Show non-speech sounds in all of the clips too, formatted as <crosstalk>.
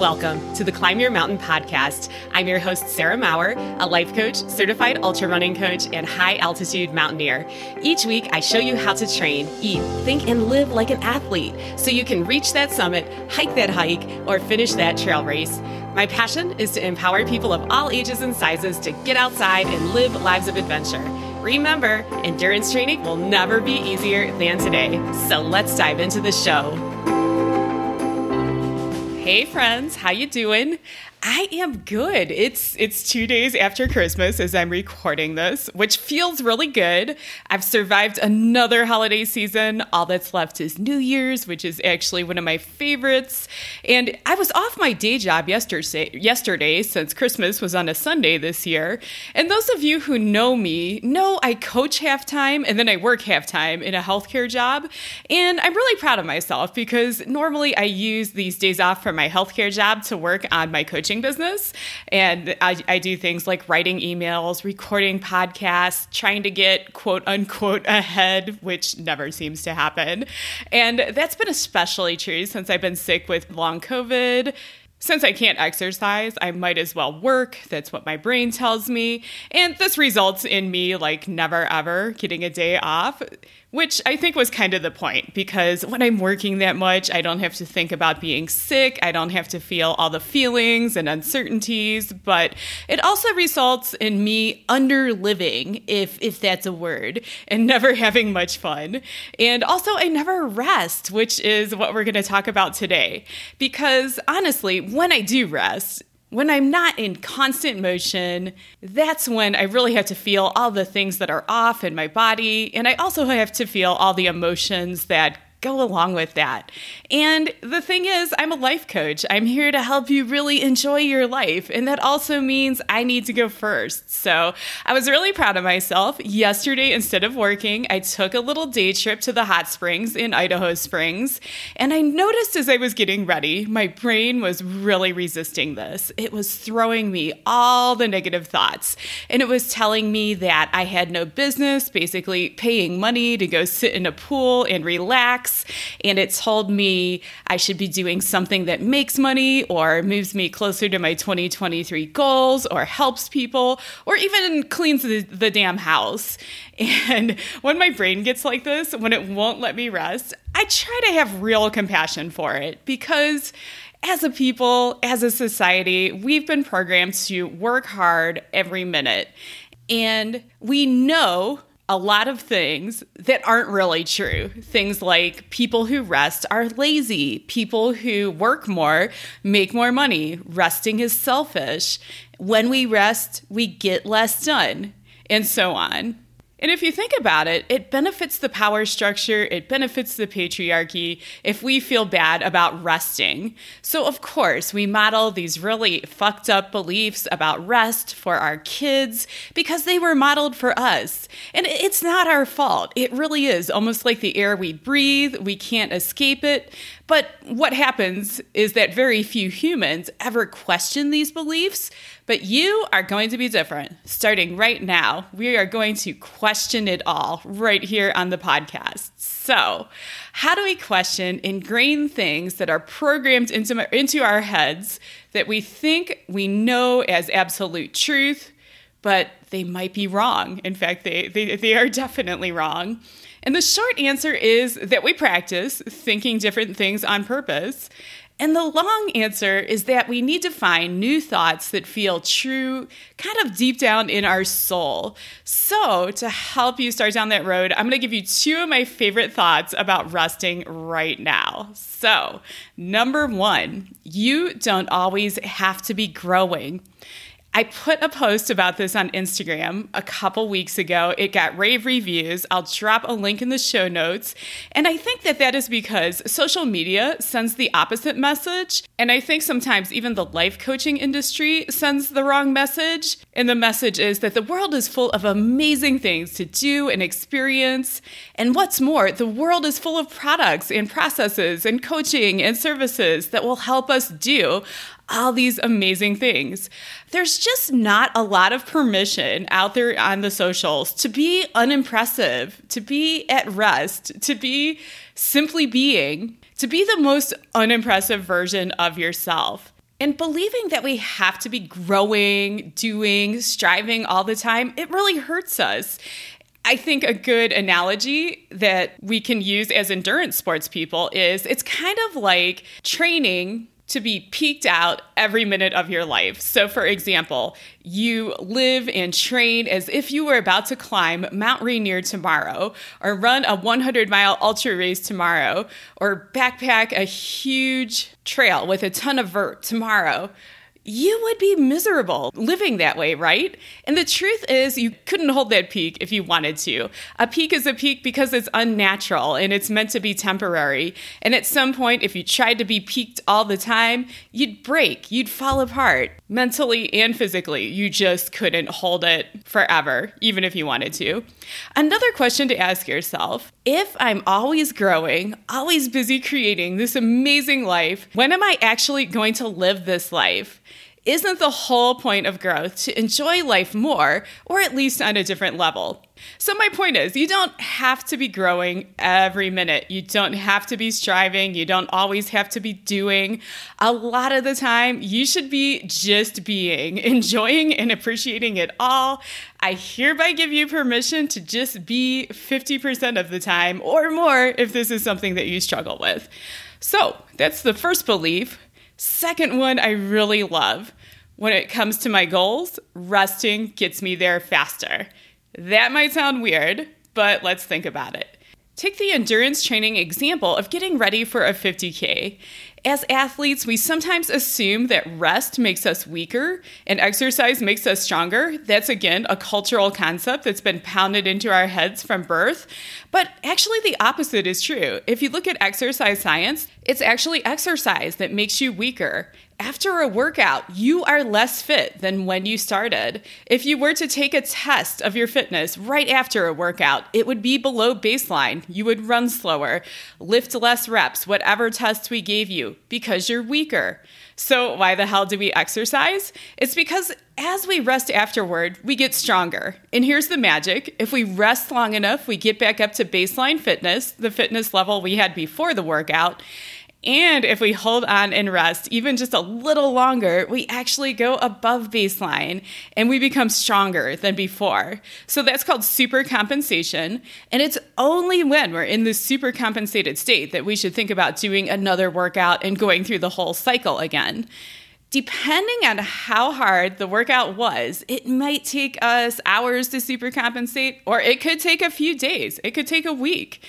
Welcome to the Climb Your Mountain podcast. I'm your host, Sarah Maurer, a life coach, certified ultra running coach, and high altitude mountaineer. Each week, I show you how to train, eat, think, and live like an athlete so you can reach that summit, hike that hike, or finish that trail race. My passion is to empower people of all ages and sizes to get outside and live lives of adventure. Remember, endurance training will never be easier than today. So let's dive into the show. Hey friends, how you doing? I am good. It's it's 2 days after Christmas as I'm recording this, which feels really good. I've survived another holiday season. All that's left is New Year's, which is actually one of my favorites. And I was off my day job yesterday yesterday since Christmas was on a Sunday this year. And those of you who know me know I coach half time and then I work half time in a healthcare job. And I'm really proud of myself because normally I use these days off from my healthcare job to work on my coaching coaching business. And I, I do things like writing emails, recording podcasts, trying to get quote unquote ahead, which never seems to happen. And that's been especially true since I've been sick with long COVID since I can't exercise, I might as well work. That's what my brain tells me. And this results in me like never ever getting a day off. Which I think was kind of the point because when I'm working that much, I don't have to think about being sick. I don't have to feel all the feelings and uncertainties, but it also results in me under living, if, if that's a word, and <laughs> never having much fun. And also, I never rest, which is what we're going to talk about today. Because honestly, when I do rest, when I'm not in constant motion, that's when I really have to feel all the things that are off in my body. And I also have to feel all the emotions that go along with that. And the thing is, I'm a life coach. I'm here to help you really enjoy your life. And that also means I need to go first. So I was really proud of myself. Yesterday, instead of working, I took a little day trip to the hot springs in Idaho Springs. And I noticed as I was getting ready, my brain was really resisting this. It was throwing me all the negative thoughts. And it was telling me that I had no business basically paying money to go sit in a pool and relax and it told me I should be doing something that makes money or moves me closer to my 2023 goals or helps people or even cleans the, the damn house. <laughs> And when my brain gets like this, when it won't let me rest, I try to have real compassion for it because as a people, as a society, we've been programmed to work hard every minute. And we know a lot of things that aren't really true. Things like people who rest are lazy, people who work more make more money, resting is selfish. When we rest, we get less done, and so on. And if you think about it, it benefits the power structure, it benefits the patriarchy if we feel bad about resting. So, of course, we model these really fucked up beliefs about rest for our kids because they were modeled for us. And it's not our fault. It really is almost like the air we breathe, we can't escape it. But what happens is that very few humans ever question these beliefs, but you are going to be different. Starting right now, we are going to question it all right here on the podcast. So, how do we question ingrained things that are programmed into, into our heads that we think we know as absolute truth, but they might be wrong? In fact, they, they, they are definitely wrong. And the short answer is that we practice thinking different things on purpose. And the long answer is that we need to find new thoughts that feel true, kind of deep down in our soul. So, to help you start down that road, I'm to give you two of my favorite thoughts about resting right now. So, number one, you don't always have to be growing. I put a post about this on Instagram a couple weeks ago. It got rave reviews. I'll drop a link in the show notes. And I think that that is because social media sends the opposite message. And I think sometimes even the life coaching industry sends the wrong message. And the message is that the world is full of amazing things to do and experience. And what's more, the world is full of products and processes and coaching and services that will help us do all these amazing things. There's just not a lot of permission out there on the socials to be unimpressive, to be at rest, to be simply being, to be the most unimpressive version of yourself. And believing that we have to be growing, doing, striving all the time, it really hurts us. I think a good analogy that we can use as endurance sports people is it's kind of like training to be peaked out every minute of your life. So, for example, you live and train as if you were about to climb Mount Rainier tomorrow, or run a 100 mile ultra race tomorrow, or backpack a huge trail with a ton of vert tomorrow you would be miserable living that way, right? And the truth is, you couldn't hold that peak if you wanted to. A peak is a peak because it's unnatural and it's meant to be temporary. And at some point, if you tried to be peaked all the time, you'd break, you'd fall apart mentally and physically. You just couldn't hold it forever, even if you wanted to. Another question to ask yourself if I'm always growing, always busy creating this amazing life, when am I actually going to live this life? Isn't the whole point of growth to enjoy life more, or at least on a different level? So, my point is, you don't have to be growing every minute. You don't have to be striving. You don't always have to be doing. A lot of the time, you should be just being, <laughs> enjoying and appreciating it all. I hereby give you permission to just be 50% of the time or more if this is something that you struggle with. So, that's the first belief. Second one I really love. When it comes to my goals, resting gets me there faster. That might sound weird, but let's think about it. Take the endurance training example of getting ready for a 50K. As athletes, we sometimes assume that rest makes us weaker and exercise makes us stronger. That's again a cultural concept that's been pounded into our heads from birth. But actually, the opposite is true. If you look at exercise science, it's actually exercise that makes you weaker after a workout, you are less fit than when you started. If you were to take a test of your fitness right after a workout, it would be below baseline. You would run slower, lift less reps, whatever tests we gave you, because you're weaker. So, why the hell do we exercise? It's because as we rest afterward, we get stronger. And here's the magic if we rest long enough, we get back up to baseline fitness, the fitness level we had before the workout. And if we hold on and rest even just a little longer, we actually go above baseline and we become stronger than before. So that's called super compensation. And it's only when we're in this super compensated state that we should think about doing another workout and going through the whole cycle again. Depending on how hard the workout was, it might take us hours to super compensate, or it could take a few days, it could take a week.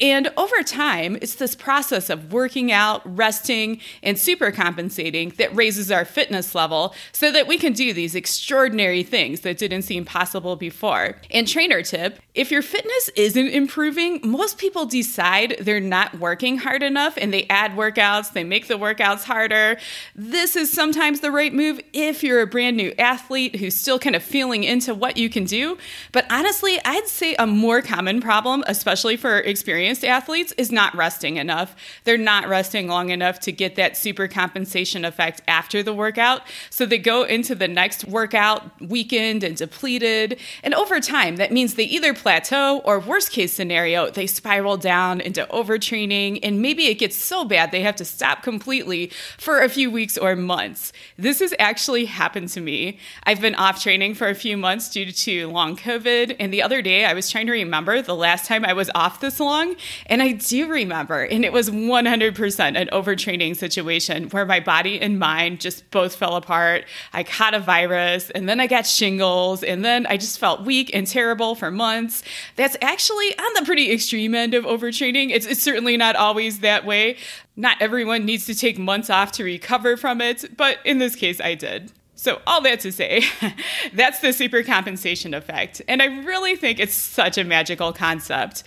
And over time, it's this process of working out, resting, and super compensating that raises our fitness level so that we can do these extraordinary things that didn't seem possible before. And trainer tip if your fitness isn't improving, most people decide they're not working hard enough and they add workouts, they make the workouts harder. This is sometimes the right move if you're a brand new athlete who's still kind of feeling into what you can do. But honestly, I'd say a more common problem, especially for experienced experienced athletes is not resting enough. They're not resting long enough to get that super compensation effect after the workout. So they go into the next workout weakened and depleted. And over time, that means they either plateau or, worst case scenario, they spiral down into overtraining. And maybe it gets so bad they have to stop completely for a few weeks or months. This has actually happened to me. I've been off training for a few months due to long COVID. And the other day, I was trying to remember the last time I was off this long. And I do remember, and it was 100% an overtraining situation where my body and mind just both fell apart. I caught a virus, and then I got shingles, and then I just felt weak and terrible for months. That's actually on the pretty extreme end of overtraining. It's, it's certainly not always that way. Not everyone needs to take months off to recover from it, but in this case, I did. So, all that to say, <laughs> that's the super compensation effect. And I really think it's such a magical concept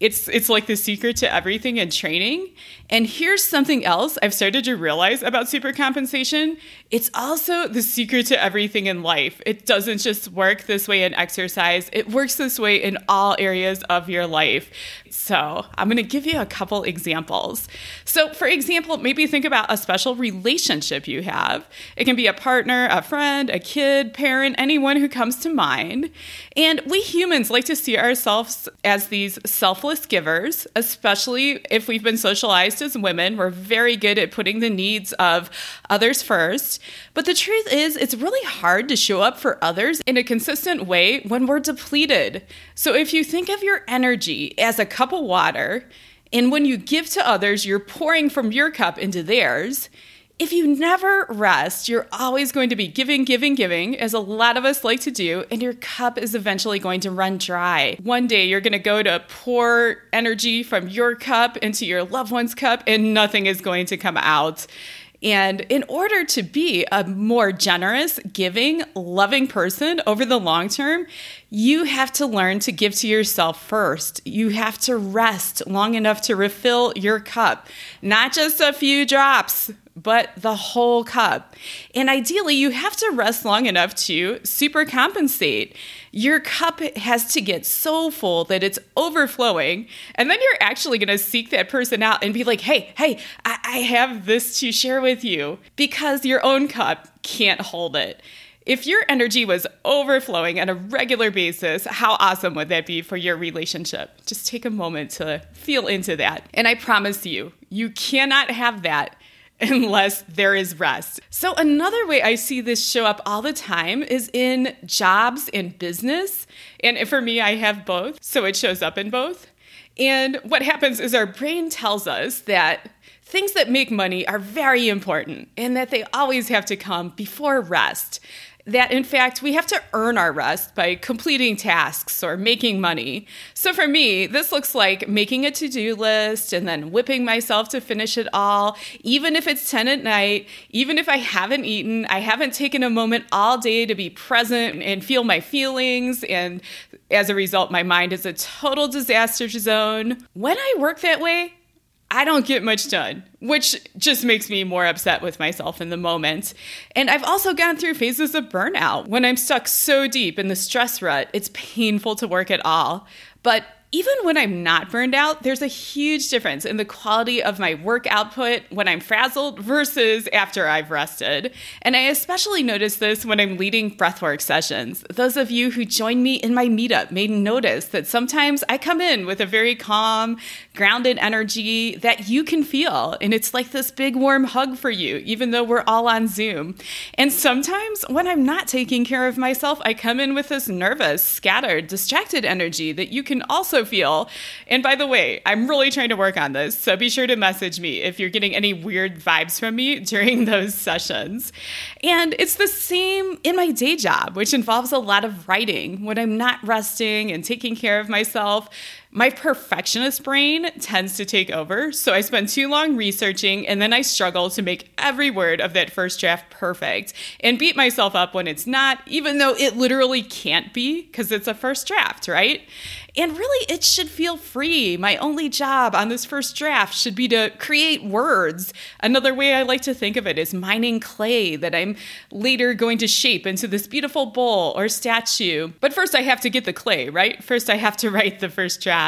it's it's like the secret to everything in training. And here's something else I've started to realize about supercompensation. It's also the secret to everything in life. It doesn't just work this way in exercise. It works this way in all areas of your life. So, I'm going to give you a couple examples. So, for example, maybe think about a special relationship you have. It can be a partner, a friend, a kid, parent, anyone who comes to mind. And we humans like to see ourselves as these selfless selfless givers, especially if we've been socialized as women. We're very good at putting the needs of others first. But the truth is, it's really hard to show up for others in a consistent way when we're depleted. So if you think of your energy as a cup of water, and when you give to others, you're pouring from your cup into theirs if you never rest, you're always going to be giving, giving, giving, as a lot of us like to do, and your cup is eventually going to run dry. One day you're going to go to pour energy from your cup into your loved one's cup, and nothing is going to come out. And in order to be a more generous, giving, loving person over the long term, you have to learn to give to yourself first. You have to rest long enough to refill your cup, not just a few drops but the whole cup. And ideally, you have to rest long enough to super compensate. Your cup has to get so full that it's overflowing. And then you're actually going to seek that person out and be like, hey, hey, I-, I have this to share with you because your own cup can't hold it. If your energy was overflowing on a regular basis, how awesome would that be for your relationship? Just take a moment to feel into that. And I promise you, you cannot have that unless there is rest. So, another way I see this show up all the time is in jobs and business. And for me, I have both, so it shows up in both. And what happens is our brain tells us that things that make money are very important and that they always have to come before rest that in fact we have to earn our rest by completing tasks or making money. So for me, this looks like making a to do list and then whipping myself to finish it all, even if it's 10 at night, even if I haven't eaten, I haven't taken a moment all day to be present and feel my feelings. And as a result, my mind is a total disaster zone. When I work that way, I don't get much done, which just makes me more upset with myself in the moment. And I've also gone through phases of burnout. When I'm stuck so deep in the stress rut, it's painful to work at all. But even when I'm not burned out, there's a huge difference in the quality of my work output when I'm frazzled versus after I've rested. And I especially notice this when I'm leading breathwork sessions. Those of you who join me in my meetup may notice that sometimes I come in with a very calm, grounded energy that you can feel. And it's like this big warm hug for you, even though we're all on Zoom. And sometimes when I'm not taking care of myself, I come in with this nervous, scattered, distracted energy that you can also feel. And by the way, I'm really trying to work on this. So be sure to message me if you're getting any weird vibes from me <laughs> during those sessions. And it's the same in my day job, which involves a lot of writing when I'm not resting and taking care of myself my perfectionist brain tends to take over. So I spend too long researching and then I struggle to make every word of that first draft perfect and beat myself up when it's not, even though it literally can't be because it's a first draft, right? And really, it should feel free. My only job on this first draft should be to create words. Another way I like to think of it is mining clay that I'm later going to shape into this beautiful bowl or statue. But first, I have to get the clay, right? First, I have to write the first draft.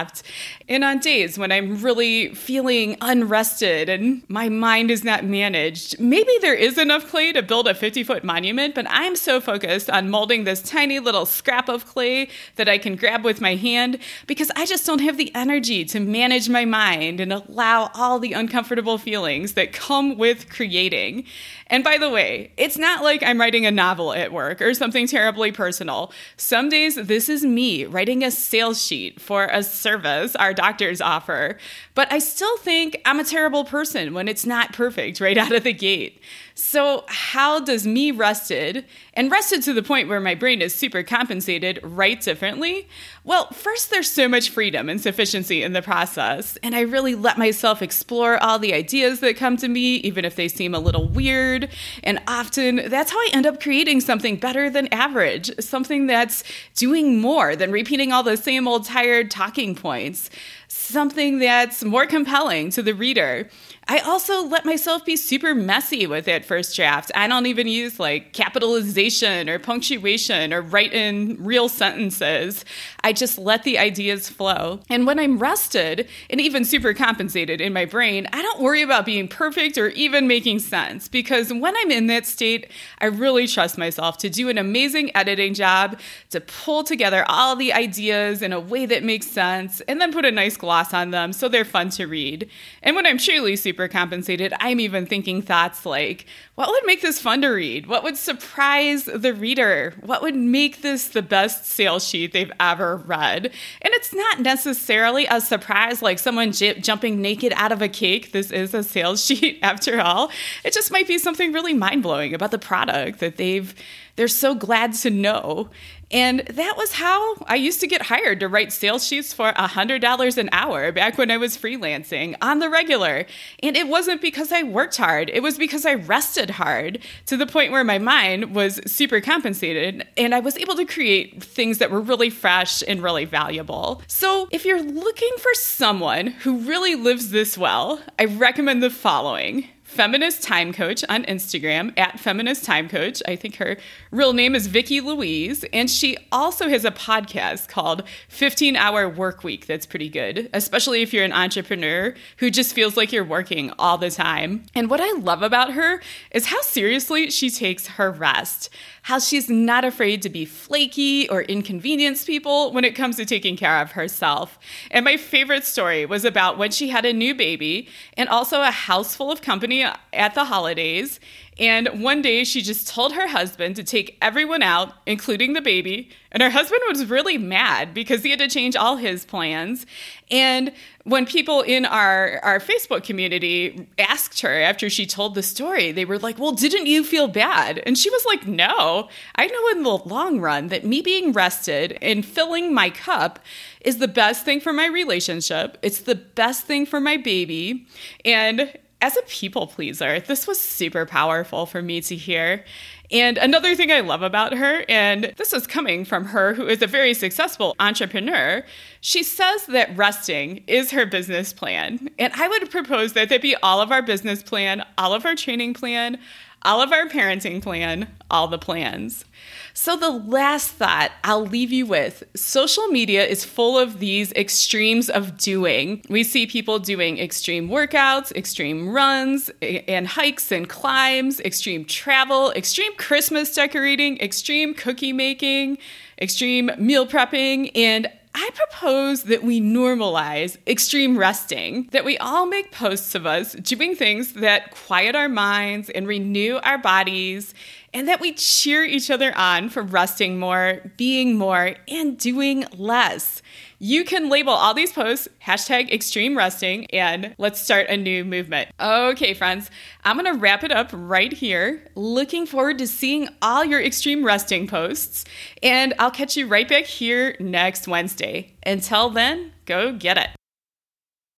And on days when I'm really feeling unrested and my mind is not managed, maybe there is enough clay to build a 50 foot monument, but I'm so focused on molding this tiny little scrap of clay that I can grab with my hand because I just don't have the energy to manage my mind and allow all the uncomfortable feelings that come with creating. And by the way, it's not like I'm writing a novel at work or something terribly personal. Some days, this is me writing a sales sheet for a service our doctors offer. But I still think I'm a terrible person when it's not perfect right <laughs> out of the gate. So, how does me rested and rested to the point where my brain is super compensated write differently? Well, first, there's so much freedom and sufficiency in the process, and I really let myself explore all the ideas that come to me, even if they seem a little weird. And often, that's how I end up creating something better than average, something that's doing more than repeating all the same old tired talking points something that's more compelling to the reader. I also let myself be super messy with it first draft. I don't even use like capitalization or punctuation or write in real sentences. I just let the ideas flow. And when I'm rested and even super compensated in my brain, I don't worry about being perfect or even making sense because when I'm in that state, I really trust myself to do an amazing editing job, to pull together all the ideas in a way that makes sense, and then put a nice gloss on them so they're fun to read. And when I'm truly super compensated, I'm even thinking thoughts like, what would make this fun to read? What would surprise the reader? What would make this the best sales sheet they've ever read? And it's not necessarily a surprise like someone j- jumping naked out of a cake. This is a sales <laughs> sheet after all. It just might be something really mind blowing about the product that they've they're so glad to know. And that was how I used to get hired to write sales sheets for $100 an hour back when I was freelancing on the regular. And it wasn't because I worked hard, it was because I rested hard to the point where my mind was super compensated and I was able to create things that were really fresh and really valuable. So if you're looking for someone who really lives this well, I recommend the following. Feminist Time Coach on Instagram at Feminist Time Coach. I think her real name is Vicky Louise. And she also has a podcast called 15 Hour Work Week that's pretty good, especially if you're an entrepreneur who just feels like you're working all the time. And what I love about her is how seriously she takes her rest how she's not afraid to be flaky or inconvenience people when it comes to taking care of herself. And my favorite story was about when she had a new baby and also a house full of company at the holidays. And one day she just told her husband to take everyone out, including the baby. And her husband was really mad because he had to change all his plans. And when people in our, our Facebook community asked her after she told the story, they were like, Well, didn't you feel bad? And she was like, No, I know in the long run that me being rested and filling my cup is the best thing for my relationship. It's the best thing for my baby. And as a people pleaser, this was super powerful for me to hear. And another thing I love about her, and this is coming from her who is a very successful entrepreneur, she says that resting is her business plan. And I would propose that that be all of our business plan, all of our training plan, all of our parenting plan, all the plans. So, the last thought I'll leave you with social media is full of these extremes of doing. We see people doing extreme workouts, extreme runs, and hikes and climbs, extreme travel, extreme Christmas decorating, extreme cookie making, extreme meal prepping, and I propose that we normalize extreme resting, that we all make posts of us doing things that quiet our minds and renew our bodies, and that we cheer each other on for resting more, being more, and doing less. You can label all these posts hashtag extreme resting and let's start a new movement. Okay, friends, I'm gonna wrap it up right here. Looking forward to seeing all your extreme resting posts, and I'll catch you right back here next Wednesday. Until then, go get it.